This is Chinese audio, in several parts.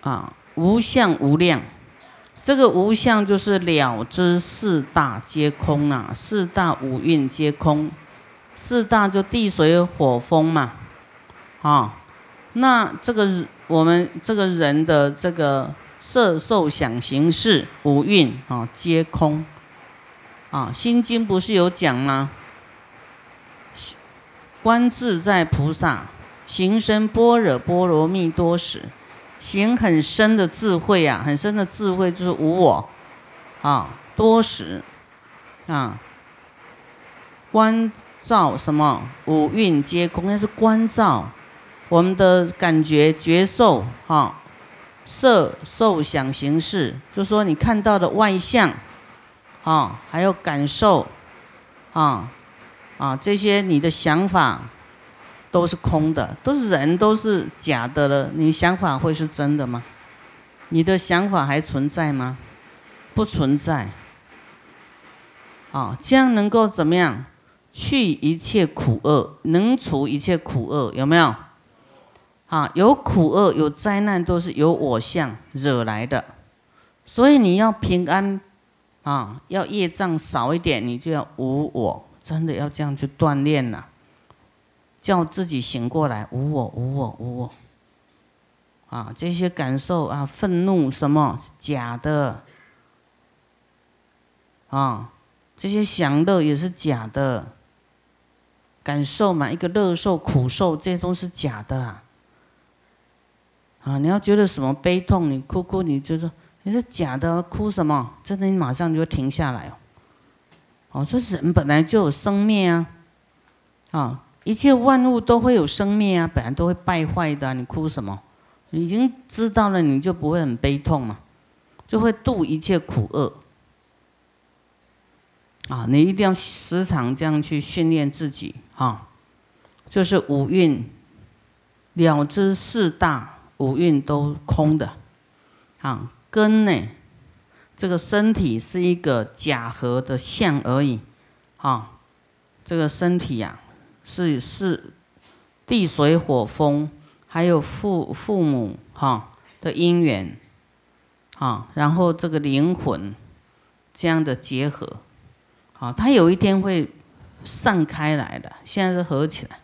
啊，无相无量。这个无相就是了知四大皆空啊，四大五蕴皆空，四大就地水火风嘛，啊，那这个我们这个人的这个色受想行识五蕴啊皆空，啊，心经不是有讲吗？观自在菩萨行深般若波罗蜜多时。行很深的智慧啊，很深的智慧就是无我，啊，多时，啊，观照什么五蕴皆空，那是观照我们的感觉觉受，哈，色受想行识，就说你看到的外相，啊，还有感受，啊，啊，这些你的想法。都是空的，都是人，都是假的了。你想法会是真的吗？你的想法还存在吗？不存在。啊，这样能够怎么样？去一切苦厄，能除一切苦厄，有没有？啊，有苦厄、有灾难，都是由我相惹来的。所以你要平安，啊，要业障少一点，你就要无我，真的要这样去锻炼呐。叫自己醒过来，无我，无我，无我。啊，这些感受啊，愤怒什么假的？啊，这些享乐也是假的。感受嘛，一个乐受、苦受，这些都是假的啊。啊，你要觉得什么悲痛，你哭哭，你就说你是假的，哭什么？真的，你马上就停下来哦。哦，这人本来就有生灭啊，啊。一切万物都会有生灭啊，本来都会败坏的，你哭什么？已经知道了，你就不会很悲痛嘛，就会度一切苦厄。啊，你一定要时常这样去训练自己啊，就是五蕴了知四大五蕴都空的啊，根呢，这个身体是一个假合的相而已啊，这个身体呀。是是，地水火风，还有父父母哈的因缘，啊，然后这个灵魂这样的结合，啊，它有一天会散开来的。现在是合起来，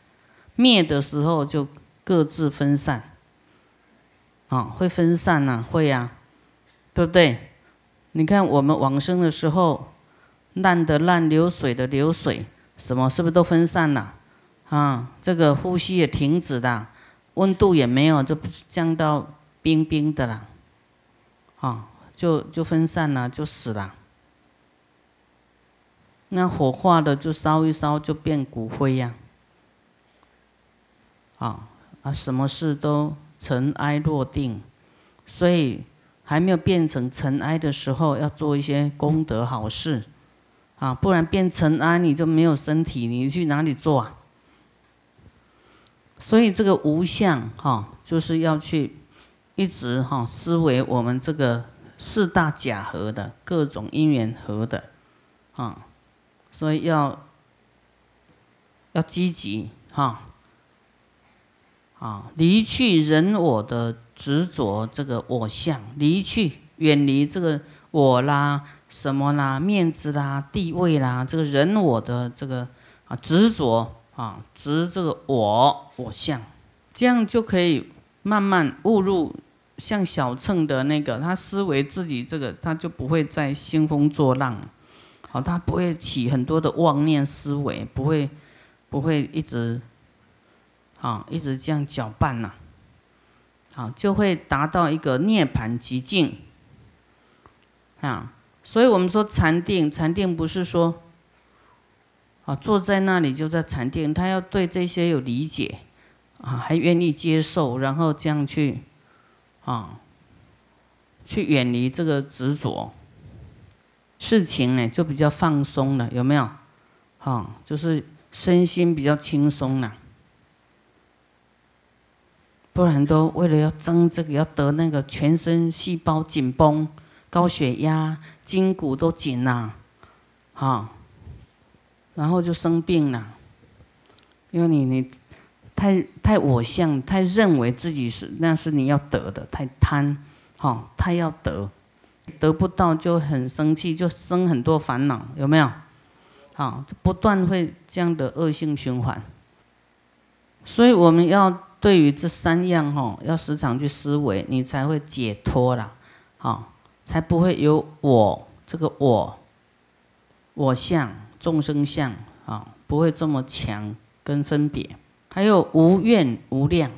灭的时候就各自分散，啊，会分散呐，会呀，对不对？你看我们往生的时候，烂的烂，流水的流水，什么是不是都分散了？啊这个呼吸也停止的，温度也没有，就降到冰冰的了，啊，就就分散了，就死了。那火化的就烧一烧，就变骨灰呀。啊啊，什么事都尘埃落定，所以还没有变成尘埃的时候，要做一些功德好事，啊，不然变尘埃你就没有身体，你去哪里做啊？所以这个无相哈，就是要去一直哈思维我们这个四大假合的各种因缘合的啊，所以要要积极哈啊，离去人我的执着这个我相，离去远离这个我啦什么啦面子啦地位啦这个人我的这个啊执着。啊，执这个我我相，这样就可以慢慢误入像小乘的那个，他思维自己这个，他就不会再兴风作浪，好，他不会起很多的妄念思维，不会不会一直啊一直这样搅拌呐，好，就会达到一个涅盘极境。啊，所以我们说禅定，禅定不是说。啊，坐在那里就在禅定，他要对这些有理解，啊，还愿意接受，然后这样去，啊，去远离这个执着，事情呢就比较放松了，有没有？啊，就是身心比较轻松了，不然都为了要争这个要得那个，全身细胞紧绷，高血压，筋骨都紧呐，啊。然后就生病了，因为你你太太我相，太认为自己是那是你要得的，太贪，哈，太要得，得不到就很生气，就生很多烦恼，有没有？好，不断会这样的恶性循环。所以我们要对于这三样哈，要时常去思维，你才会解脱啦，好，才不会有我这个我，我相众生相啊，不会这么强跟分别。还有无怨无量，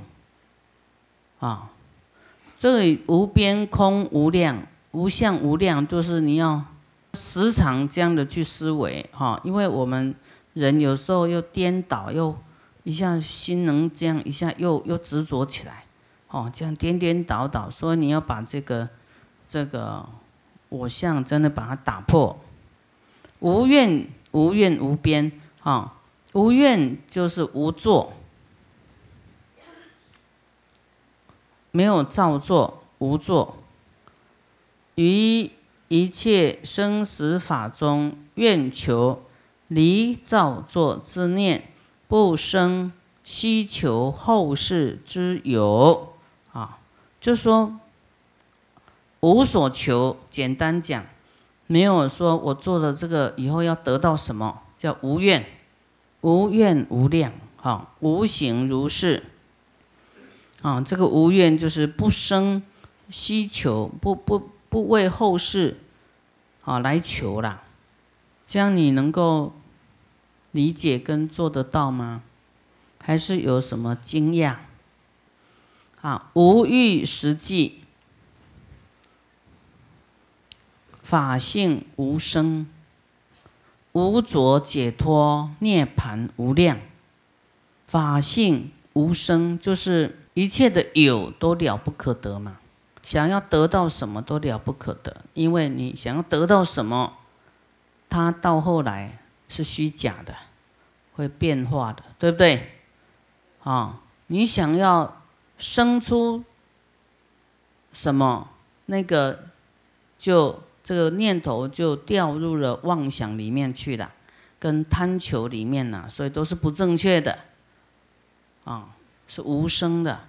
啊，这里无边空无量无相无量，就是你要时常这样的去思维哈，因为我们人有时候又颠倒，又一下心能这样，一下又又执着起来，哦，这样颠颠倒倒，所以你要把这个这个我相真的把它打破，无怨无怨无边，啊，无怨就是无作。没有造作，无作。于一切生死法中，愿求离造作之念，不生希求后世之有。啊，就说无所求。简单讲，没有说我做了这个以后要得到什么，叫无愿，无愿无量。哈，无形如是。啊，这个无怨就是不生希求，不不不为后世啊来求啦。这样你能够理解跟做得到吗？还是有什么惊讶？啊，无欲实际，法性无生，无着解脱涅盘无量，法性无生就是。一切的有都了不可得嘛，想要得到什么都了不可得，因为你想要得到什么，它到后来是虚假的，会变化的，对不对？啊，你想要生出什么，那个就这个念头就掉入了妄想里面去了，跟贪求里面了，所以都是不正确的，啊。是无生的，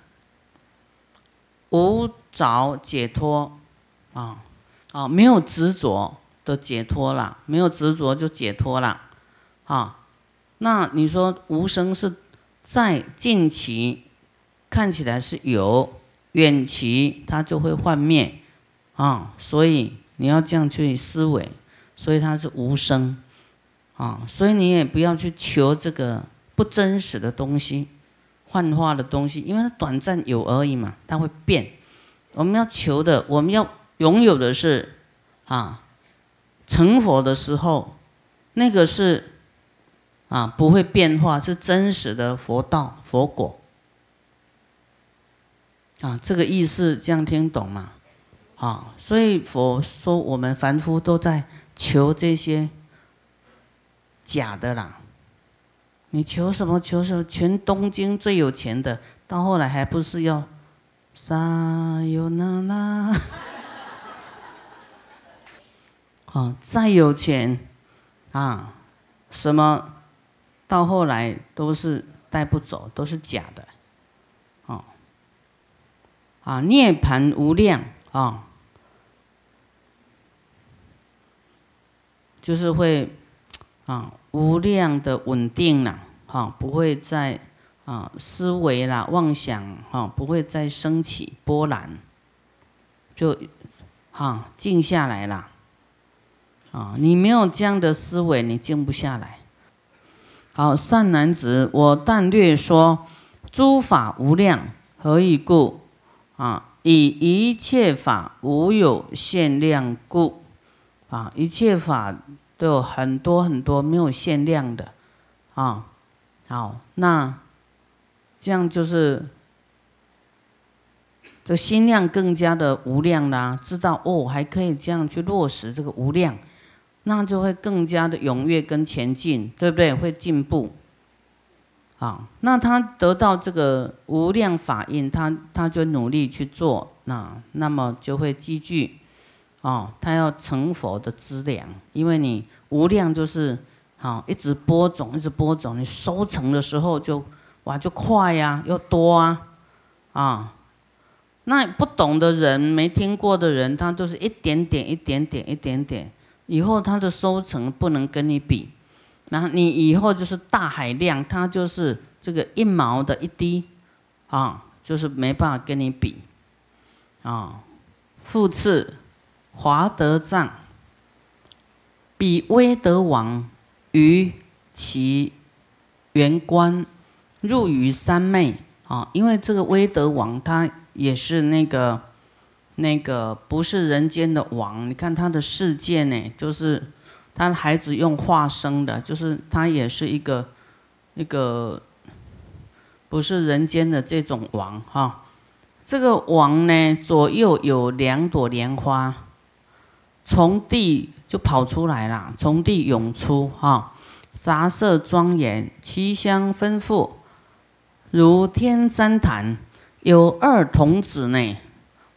无着解脱，啊啊，没有执着的解脱了，没有执着就解脱了，啊，那你说无生是在近期看起来是有，远期它就会幻灭，啊，所以你要这样去思维，所以它是无声，啊，所以你也不要去求这个不真实的东西。幻化的东西，因为它短暂有而已嘛，它会变。我们要求的，我们要拥有的是啊，成佛的时候，那个是啊不会变化，是真实的佛道佛果。啊，这个意思这样听懂吗？啊，所以佛说我们凡夫都在求这些假的啦。你求什么？求什么？全东京最有钱的，到后来还不是要撒尤那拉？哦，再有钱啊，什么到后来都是带不走，都是假的。哦，啊，涅槃无量啊，就是会啊无量的稳定了。啊，不会再啊思维啦、妄想哈，不会再升起波澜，就哈静下来了。啊，你没有这样的思维，你静不下来。好，善男子，我但略说诸法无量，何以故？啊，以一切法无有限量故。啊，一切法都有很多很多没有限量的，啊。好，那这样就是这心量更加的无量啦。知道哦，还可以这样去落实这个无量，那就会更加的踊跃跟前进，对不对？会进步。啊，那他得到这个无量法印，他他就努力去做，那那么就会积聚哦，他要成佛的资粮，因为你无量就是。好，一直播种，一直播种，你收成的时候就哇，就快呀，又多啊，啊，那不懂的人，没听过的人，他都是一点点、一点点、一点点，以后他的收成不能跟你比，然后你以后就是大海量，他就是这个一毛的一滴，啊，就是没办法跟你比，啊，复次，华德藏比威德王于其原官。入于三昧啊，因为这个威德王他也是那个那个不是人间的王，你看他的世界呢，就是他的孩子用化生的，就是他也是一个一个不是人间的这种王哈。这个王呢，左右有两朵莲花，从地就跑出来了，从地涌出哈，杂色庄严，奇香丰富。如天旃檀，有二童子呢，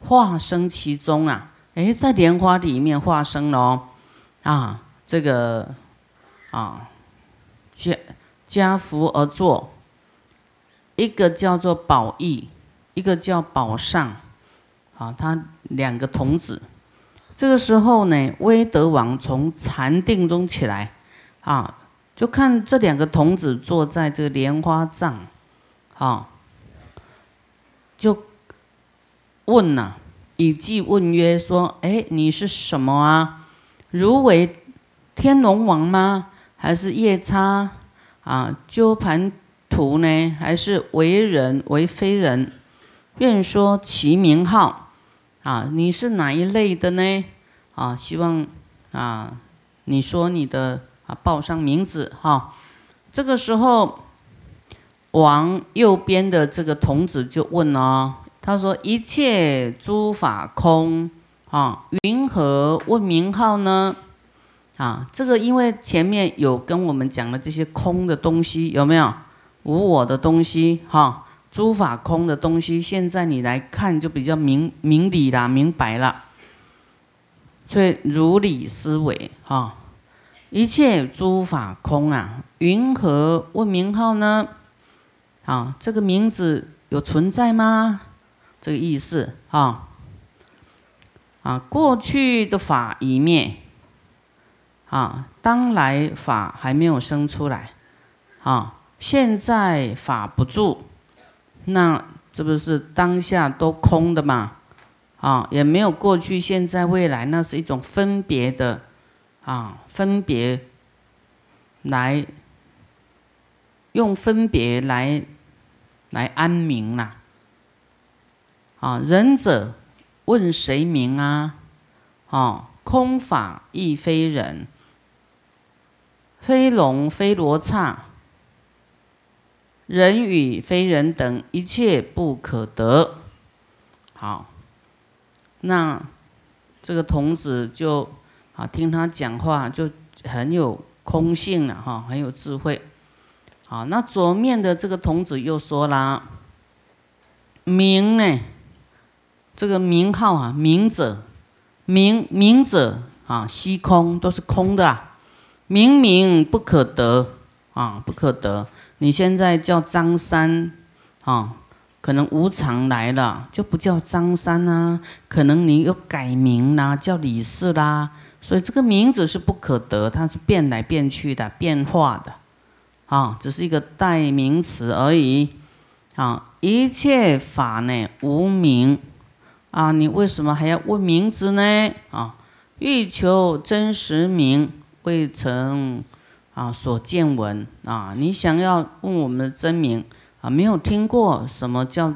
化生其中啊！哎，在莲花里面化生了，啊，这个啊，家家福而坐，一个叫做宝义，一个叫宝上，啊，他两个童子。这个时候呢，威德王从禅定中起来，啊，就看这两个童子坐在这个莲花帐。啊，就问呐，以记问曰：说，哎，你是什么啊？如为天龙王吗？还是夜叉啊？鸠盘图呢？还是为人为非人？愿说其名号啊！你是哪一类的呢？啊，希望啊，你说你的啊，报上名字哈。这个时候。王右边的这个童子就问哦，他说：“一切诸法空啊，云何问名号呢？”啊，这个因为前面有跟我们讲了这些空的东西有没有无我的东西哈？诸法空的东西，现在你来看就比较明明理啦，明白了。所以如理思维哈，一切诸法空啊，云何问名号呢？啊，这个名字有存在吗？这个意思啊，啊，过去的法已灭，啊，当来法还没有生出来，啊，现在法不住，那这不是当下都空的嘛？啊，也没有过去、现在、未来，那是一种分别的，啊，分别来用分别来。来安名啦！啊，仁者问谁名啊？啊，空法亦非人，非龙非罗刹，人与非人等一切不可得。好，那这个童子就啊听他讲话，就很有空性了哈，很有智慧。好，那左面的这个童子又说啦：“名呢？这个名号啊，名者，名名者啊，虚空都是空的啊，明明不可得啊，不可得。你现在叫张三啊，可能无常来了，就不叫张三啊，可能你又改名啦，叫李四啦，所以这个名字是不可得，它是变来变去的，变化的。”啊，只是一个代名词而已。啊，一切法呢无名。啊，你为什么还要问名字呢？啊，欲求真实名，未曾啊所见闻。啊，你想要问我们的真名啊，没有听过什么叫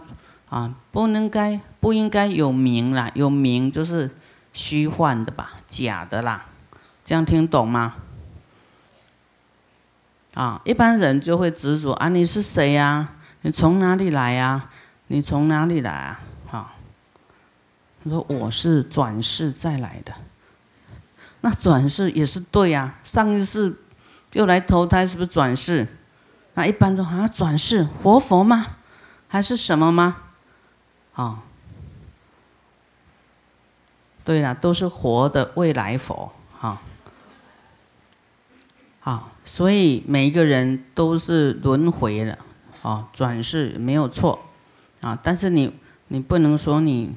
啊，不能该不应该有名啦，有名就是虚幻的吧，假的啦。这样听懂吗？啊，一般人就会执着啊，你是谁呀？你从哪里来呀？你从哪里来啊？好，他说我是转世再来的，那转世也是对呀，上一世又来投胎，是不是转世？那一般都啊，转世活佛吗？还是什么吗？啊，对了，都是活的未来佛，啊。好，所以每一个人都是轮回了，哦，转世没有错啊，但是你你不能说你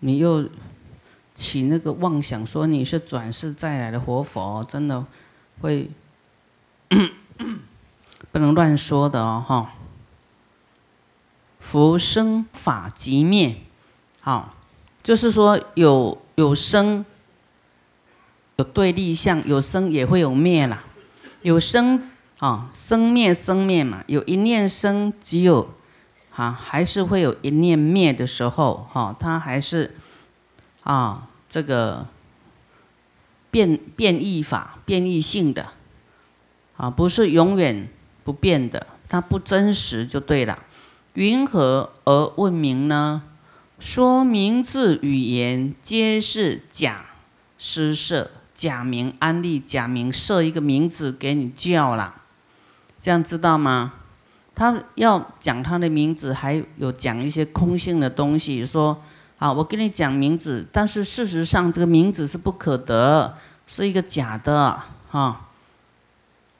你又起那个妄想，说你是转世再来的活佛，真的会不能乱说的哦，哈。福生法即灭，好，就是说有有生有对立相，有生也会有灭啦，有生。啊，生灭生灭嘛，有一念生，只有啊，还是会有一念灭的时候，哈，它还是啊，这个变变异法、变异性的啊，不是永远不变的，它不真实就对了。云何而问名呢？说名字语言皆是假施设，假名安利，假名设一个名字给你叫了。这样知道吗？他要讲他的名字，还有讲一些空性的东西，说啊，我跟你讲名字，但是事实上这个名字是不可得，是一个假的，哈。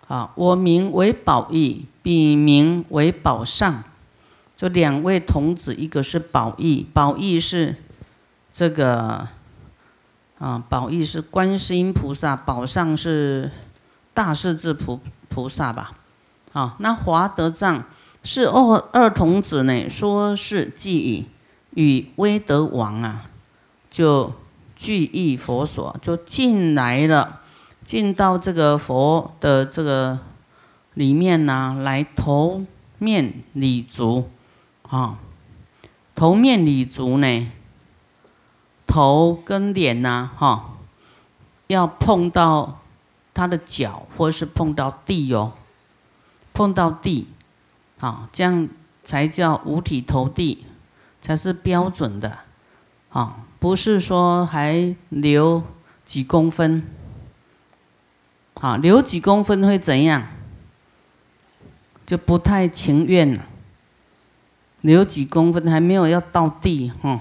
啊，我名为宝义，笔名为宝上，这两位童子，一个是宝义，宝义是这个啊，宝义是观世音菩萨，宝上是大势至菩菩萨吧。啊，那华德藏是二二童子呢，说是记忆与威德王啊，就聚意佛所，就进来了，进到这个佛的这个里面呢，来头面礼足，啊，头面礼足呢，头跟脸呐，哈，要碰到他的脚，或是碰到地哦。碰到地，好，这样才叫五体投地，才是标准的，啊，不是说还留几公分，啊，留几公分会怎样？就不太情愿了。留几公分还没有要到地，哈，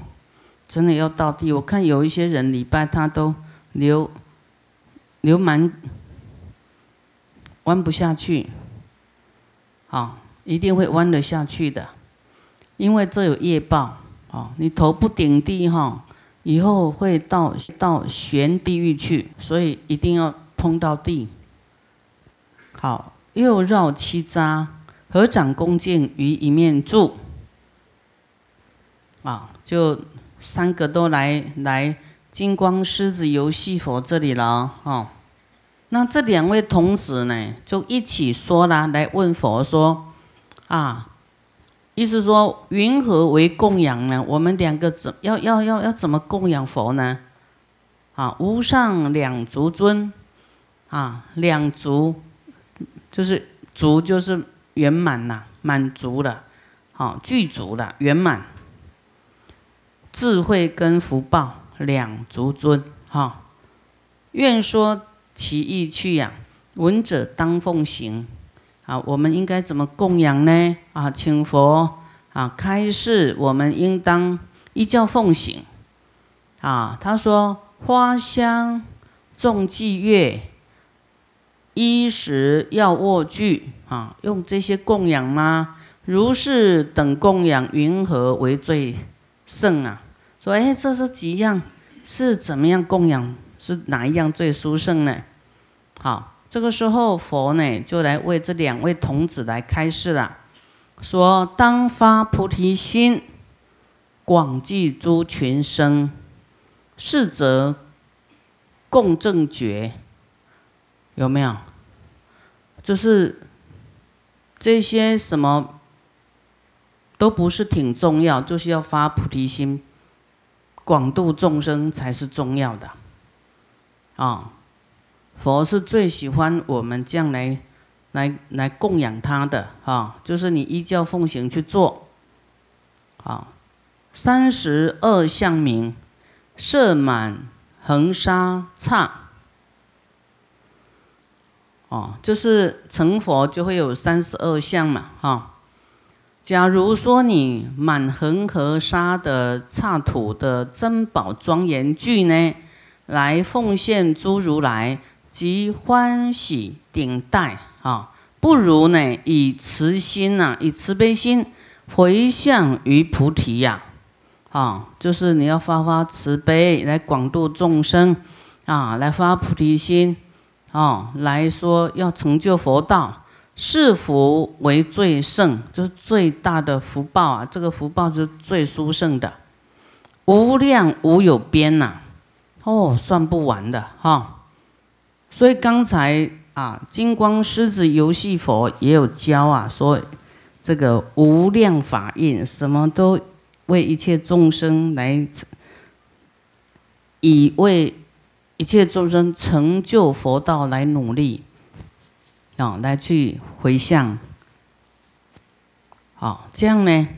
真的要到地。我看有一些人礼拜他都留留蛮，弯不下去。啊，一定会弯得下去的，因为这有业报哦！你头不顶地哈，以后会到到悬地狱去，所以一定要碰到地。好，右绕七匝，合掌恭敬于一面住。啊，就三个都来来金光狮子游戏佛这里了啊。那这两位童子呢，就一起说了，来问佛说：“啊，意思说云何为供养呢？我们两个怎要要要要怎么供养佛呢？啊，无上两足尊，啊，两足就是足就是圆满呐，满足了，好具足了，圆满智慧跟福报两足尊，哈，愿说。”其意去呀，闻者当奉行。啊，我们应该怎么供养呢？啊，请佛啊开示，我们应当依教奉行。啊，他说花香众祭乐，衣食药卧具啊，用这些供养吗？如是等供养，云何为最胜啊？说哎，这是几样？是怎么样供养？是哪一样最殊胜呢？好，这个时候佛呢就来为这两位童子来开示了，说当发菩提心，广济诸群生，是则共正觉，有没有？就是这些什么都不是挺重要，就是要发菩提心，广度众生才是重要的。啊，佛是最喜欢我们这样来，来来供养他的啊，就是你依教奉行去做。啊，三十二相名，设满恒沙刹。哦，就是成佛就会有三十二相嘛，哈。假如说你满恒河沙的刹土的珍宝庄严具呢？来奉献诸如来即欢喜顶戴啊，不如呢以慈心呐，以慈悲心回向于菩提呀，啊，就是你要发发慈悲来广度众生啊，来发菩提心啊，来说要成就佛道。是福为最胜，就是最大的福报啊！这个福报是最殊胜的，无量无有边呐，哦，算不完的哈。所以刚才啊，金光狮子游戏佛也有教啊，说这个无量法印，什么都为一切众生来，以为一切众生成就佛道来努力。啊，来去回向，好，这样呢，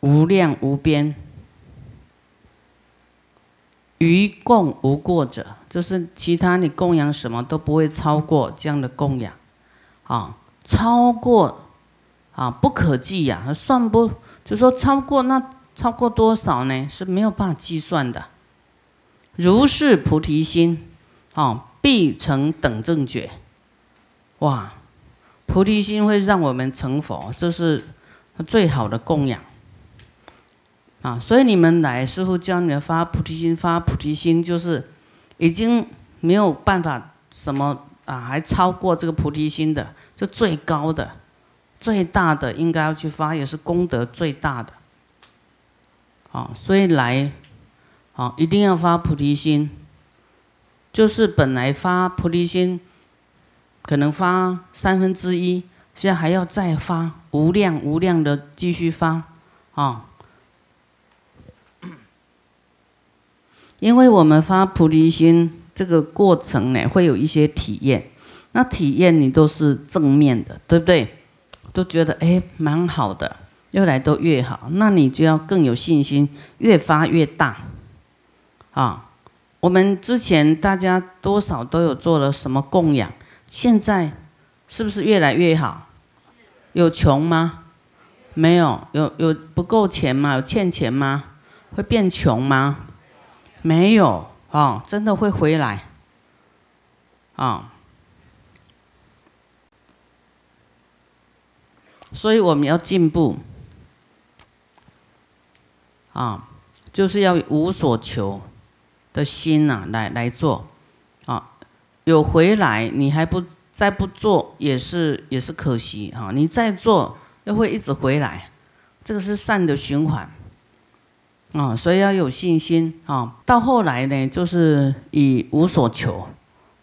无量无边，于共无过者，就是其他你供养什么都不会超过这样的供养，啊，超过啊不可计呀，算不就说超过那超过多少呢？是没有办法计算的。如是菩提心，啊，必成等正觉。哇，菩提心会让我们成佛，这是最好的供养啊！所以你们来，师傅教你们发菩提心，发菩提心就是已经没有办法什么啊，还超过这个菩提心的，就最高的、最大的，应该要去发，也是功德最大的。啊，所以来，啊，一定要发菩提心，就是本来发菩提心。可能发三分之一，现在还要再发无量无量的继续发，啊！因为我们发菩提心这个过程呢，会有一些体验，那体验你都是正面的，对不对？都觉得哎蛮好的，越来都越好，那你就要更有信心，越发越大，啊！我们之前大家多少都有做了什么供养。现在是不是越来越好？有穷吗？没有。有有不够钱吗？有欠钱吗？会变穷吗？没有哦，真的会回来啊。所以我们要进步啊，就是要无所求的心呐，来来做啊。有回来，你还不再不做，也是也是可惜哈。你再做，又会一直回来，这个是善的循环啊。所以要有信心啊。到后来呢，就是以无所求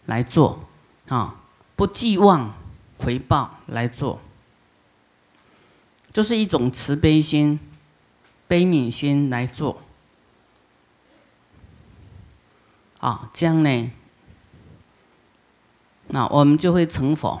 来做啊，不寄望回报来做，就是一种慈悲心、悲悯心来做啊。这样呢。那我们就会成佛。